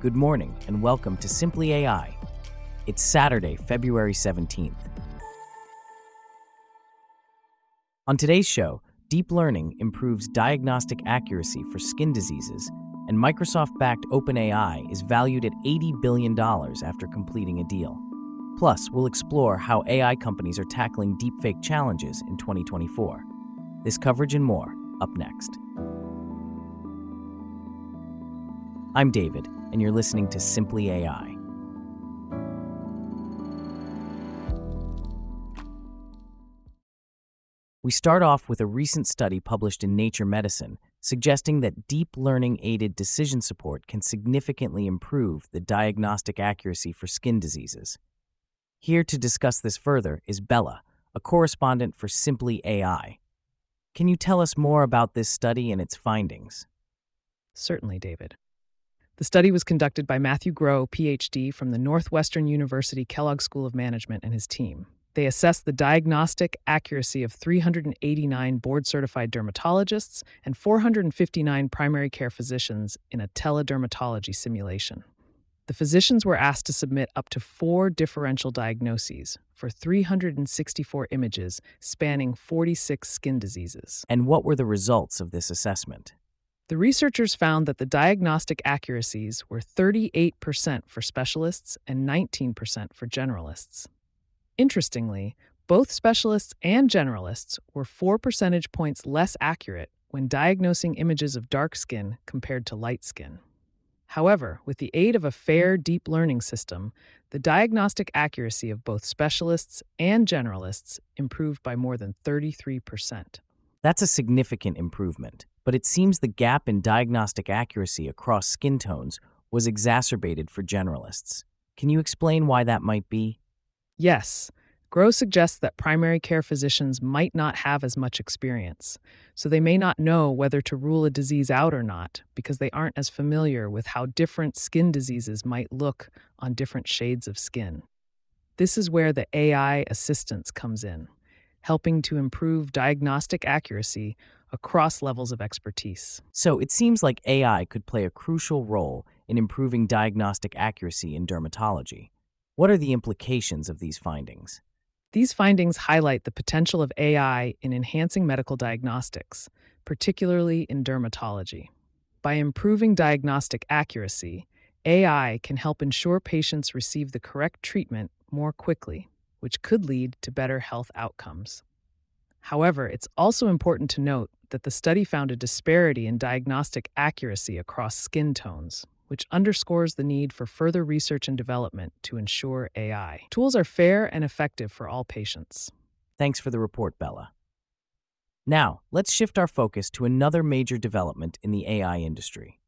Good morning, and welcome to Simply AI. It's Saturday, February 17th. On today's show, deep learning improves diagnostic accuracy for skin diseases, and Microsoft backed OpenAI is valued at $80 billion after completing a deal. Plus, we'll explore how AI companies are tackling deepfake challenges in 2024. This coverage and more up next. I'm David and you're listening to Simply AI. We start off with a recent study published in Nature Medicine suggesting that deep learning aided decision support can significantly improve the diagnostic accuracy for skin diseases. Here to discuss this further is Bella, a correspondent for Simply AI. Can you tell us more about this study and its findings? Certainly, David. The study was conducted by Matthew Groh, PhD, from the Northwestern University Kellogg School of Management and his team. They assessed the diagnostic accuracy of 389 board certified dermatologists and 459 primary care physicians in a teledermatology simulation. The physicians were asked to submit up to four differential diagnoses for 364 images spanning 46 skin diseases. And what were the results of this assessment? The researchers found that the diagnostic accuracies were 38% for specialists and 19% for generalists. Interestingly, both specialists and generalists were 4 percentage points less accurate when diagnosing images of dark skin compared to light skin. However, with the aid of a fair deep learning system, the diagnostic accuracy of both specialists and generalists improved by more than 33%. That's a significant improvement but it seems the gap in diagnostic accuracy across skin tones was exacerbated for generalists. Can you explain why that might be? Yes. Groh suggests that primary care physicians might not have as much experience, so they may not know whether to rule a disease out or not because they aren't as familiar with how different skin diseases might look on different shades of skin. This is where the AI assistance comes in, helping to improve diagnostic accuracy across levels of expertise. So it seems like AI could play a crucial role in improving diagnostic accuracy in dermatology. What are the implications of these findings? These findings highlight the potential of AI in enhancing medical diagnostics, particularly in dermatology. By improving diagnostic accuracy, AI can help ensure patients receive the correct treatment more quickly, which could lead to better health outcomes. However, it's also important to note that the study found a disparity in diagnostic accuracy across skin tones, which underscores the need for further research and development to ensure AI. Tools are fair and effective for all patients. Thanks for the report, Bella. Now, let's shift our focus to another major development in the AI industry.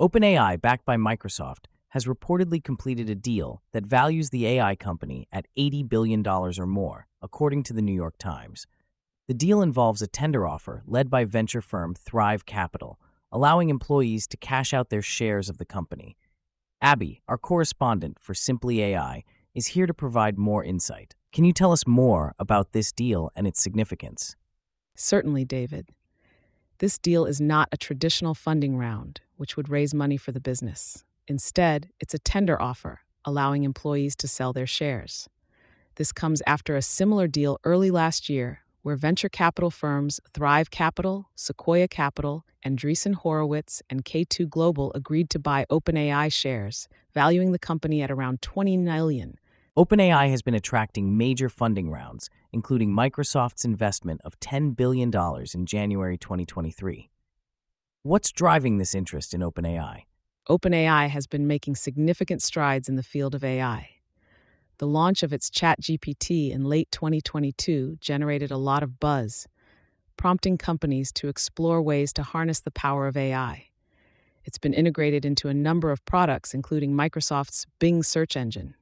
OpenAI, backed by Microsoft, has reportedly completed a deal that values the AI company at $80 billion or more, according to the New York Times. The deal involves a tender offer led by venture firm Thrive Capital, allowing employees to cash out their shares of the company. Abby, our correspondent for Simply AI, is here to provide more insight. Can you tell us more about this deal and its significance? Certainly, David. This deal is not a traditional funding round, which would raise money for the business. Instead, it's a tender offer, allowing employees to sell their shares. This comes after a similar deal early last year where venture capital firms Thrive Capital, Sequoia Capital, Andreessen Horowitz, and K2 Global agreed to buy OpenAI shares, valuing the company at around 20 million. OpenAI has been attracting major funding rounds, including Microsoft's investment of $10 billion in January 2023. What's driving this interest in OpenAI? OpenAI has been making significant strides in the field of AI. The launch of its ChatGPT in late 2022 generated a lot of buzz, prompting companies to explore ways to harness the power of AI. It's been integrated into a number of products, including Microsoft's Bing search engine.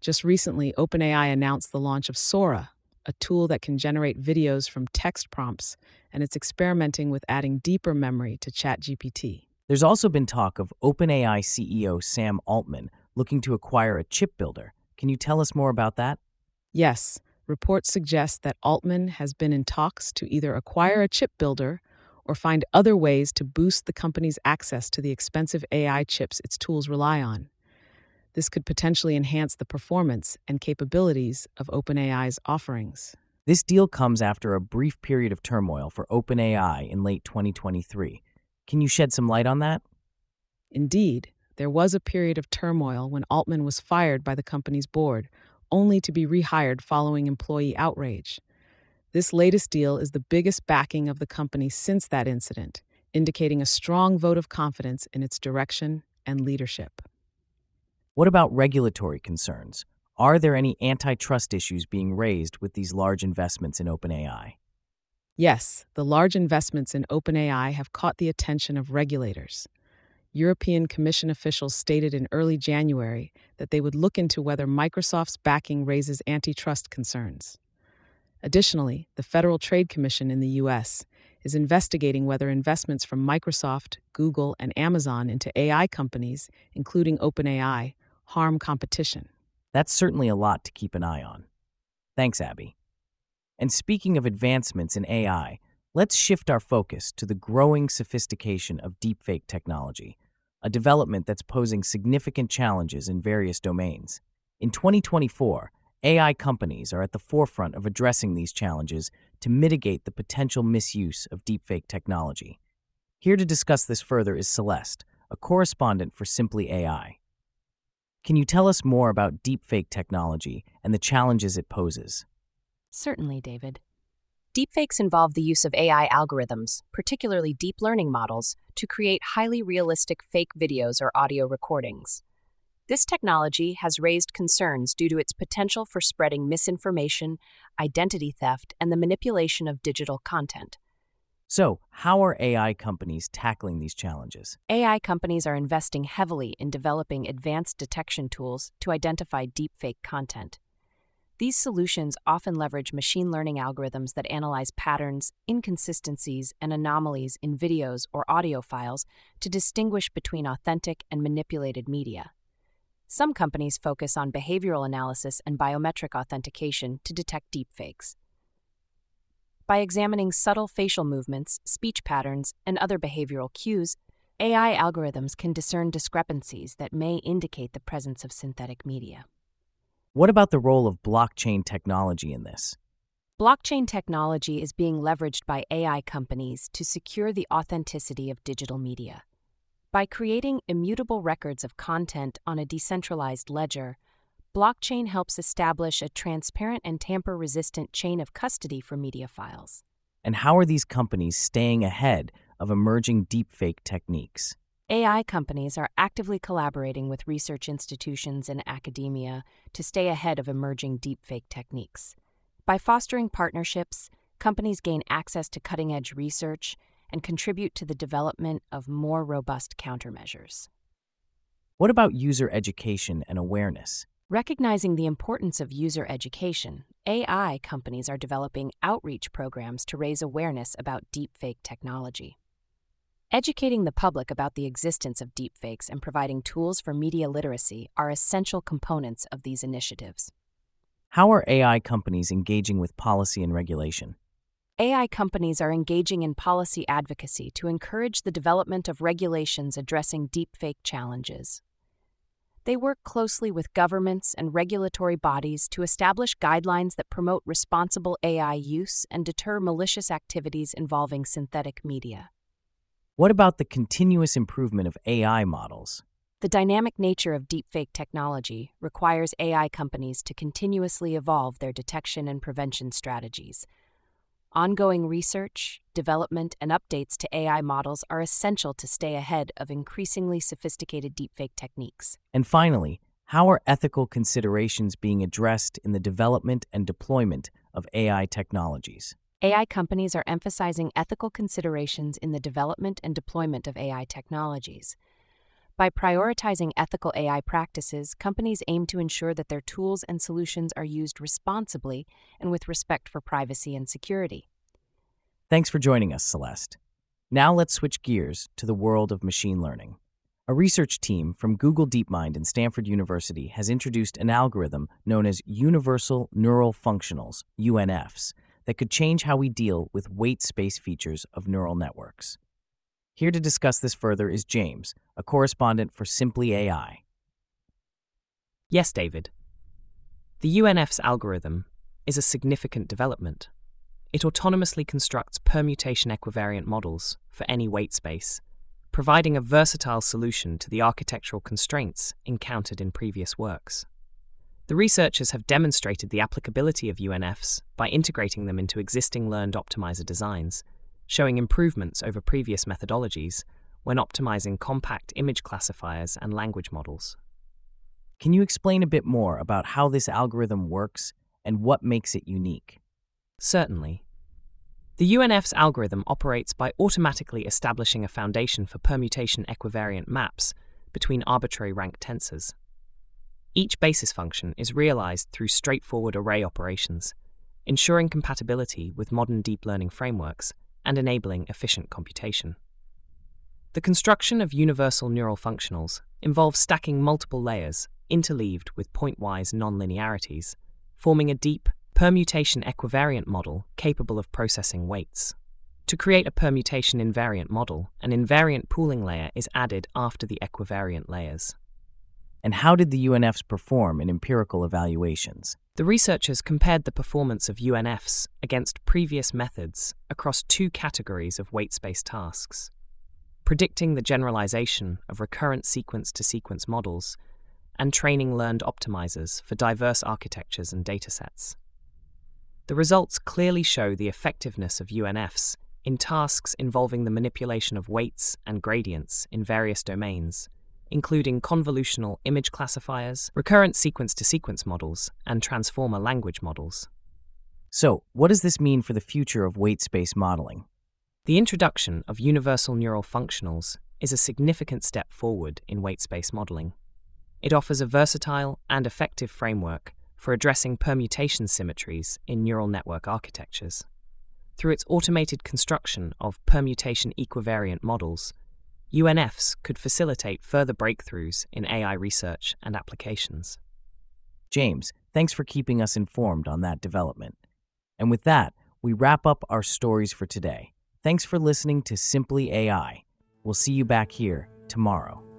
Just recently, OpenAI announced the launch of Sora, a tool that can generate videos from text prompts, and it's experimenting with adding deeper memory to ChatGPT. There's also been talk of OpenAI CEO Sam Altman looking to acquire a chip builder can you tell us more about that? Yes. Reports suggest that Altman has been in talks to either acquire a chip builder or find other ways to boost the company's access to the expensive AI chips its tools rely on. This could potentially enhance the performance and capabilities of OpenAI's offerings. This deal comes after a brief period of turmoil for OpenAI in late 2023. Can you shed some light on that? Indeed, there was a period of turmoil when Altman was fired by the company's board, only to be rehired following employee outrage. This latest deal is the biggest backing of the company since that incident, indicating a strong vote of confidence in its direction and leadership. What about regulatory concerns? Are there any antitrust issues being raised with these large investments in OpenAI? Yes, the large investments in OpenAI have caught the attention of regulators. European Commission officials stated in early January that they would look into whether Microsoft's backing raises antitrust concerns. Additionally, the Federal Trade Commission in the U.S. is investigating whether investments from Microsoft, Google, and Amazon into AI companies, including OpenAI, harm competition. That's certainly a lot to keep an eye on. Thanks, Abby. And speaking of advancements in AI, let's shift our focus to the growing sophistication of deepfake technology, a development that's posing significant challenges in various domains. In 2024, AI companies are at the forefront of addressing these challenges to mitigate the potential misuse of deepfake technology. Here to discuss this further is Celeste, a correspondent for Simply AI. Can you tell us more about deepfake technology and the challenges it poses? Certainly, David. Deepfakes involve the use of AI algorithms, particularly deep learning models, to create highly realistic fake videos or audio recordings. This technology has raised concerns due to its potential for spreading misinformation, identity theft, and the manipulation of digital content. So, how are AI companies tackling these challenges? AI companies are investing heavily in developing advanced detection tools to identify deepfake content. These solutions often leverage machine learning algorithms that analyze patterns, inconsistencies, and anomalies in videos or audio files to distinguish between authentic and manipulated media. Some companies focus on behavioral analysis and biometric authentication to detect deepfakes. By examining subtle facial movements, speech patterns, and other behavioral cues, AI algorithms can discern discrepancies that may indicate the presence of synthetic media. What about the role of blockchain technology in this? Blockchain technology is being leveraged by AI companies to secure the authenticity of digital media. By creating immutable records of content on a decentralized ledger, blockchain helps establish a transparent and tamper resistant chain of custody for media files. And how are these companies staying ahead of emerging deepfake techniques? AI companies are actively collaborating with research institutions and academia to stay ahead of emerging deepfake techniques. By fostering partnerships, companies gain access to cutting edge research and contribute to the development of more robust countermeasures. What about user education and awareness? Recognizing the importance of user education, AI companies are developing outreach programs to raise awareness about deepfake technology. Educating the public about the existence of deepfakes and providing tools for media literacy are essential components of these initiatives. How are AI companies engaging with policy and regulation? AI companies are engaging in policy advocacy to encourage the development of regulations addressing deepfake challenges. They work closely with governments and regulatory bodies to establish guidelines that promote responsible AI use and deter malicious activities involving synthetic media. What about the continuous improvement of AI models? The dynamic nature of deepfake technology requires AI companies to continuously evolve their detection and prevention strategies Ongoing research, development, and updates to AI models are essential to stay ahead of increasingly sophisticated deepfake techniques. And finally, how are ethical considerations being addressed in the development and deployment of AI technologies? AI companies are emphasizing ethical considerations in the development and deployment of AI technologies. By prioritizing ethical AI practices, companies aim to ensure that their tools and solutions are used responsibly and with respect for privacy and security. Thanks for joining us, Celeste. Now let's switch gears to the world of machine learning. A research team from Google DeepMind and Stanford University has introduced an algorithm known as Universal Neural Functionals, UNFs, that could change how we deal with weight space features of neural networks. Here to discuss this further is James, a correspondent for Simply AI. Yes, David. The UNF's algorithm is a significant development. It autonomously constructs permutation equivariant models for any weight space, providing a versatile solution to the architectural constraints encountered in previous works. The researchers have demonstrated the applicability of UNFs by integrating them into existing learned optimizer designs, showing improvements over previous methodologies when optimizing compact image classifiers and language models. Can you explain a bit more about how this algorithm works and what makes it unique? Certainly. The UNF's algorithm operates by automatically establishing a foundation for permutation equivariant maps between arbitrary rank tensors. Each basis function is realized through straightforward array operations, ensuring compatibility with modern deep learning frameworks and enabling efficient computation. The construction of universal neural functionals involves stacking multiple layers interleaved with pointwise nonlinearities, forming a deep, permutation equivariant model capable of processing weights. To create a permutation invariant model, an invariant pooling layer is added after the equivariant layers. And how did the UNFs perform in empirical evaluations? The researchers compared the performance of UNFs against previous methods across two categories of weight space tasks predicting the generalization of recurrent sequence to sequence models, and training learned optimizers for diverse architectures and datasets. The results clearly show the effectiveness of UNFs in tasks involving the manipulation of weights and gradients in various domains, including convolutional image classifiers, recurrent sequence to sequence models, and transformer language models. So, what does this mean for the future of weight space modeling? The introduction of universal neural functionals is a significant step forward in weight space modeling. It offers a versatile and effective framework for addressing permutation symmetries in neural network architectures. Through its automated construction of permutation equivariant models, UNFs could facilitate further breakthroughs in AI research and applications. James, thanks for keeping us informed on that development. And with that, we wrap up our stories for today. Thanks for listening to Simply AI. We'll see you back here tomorrow.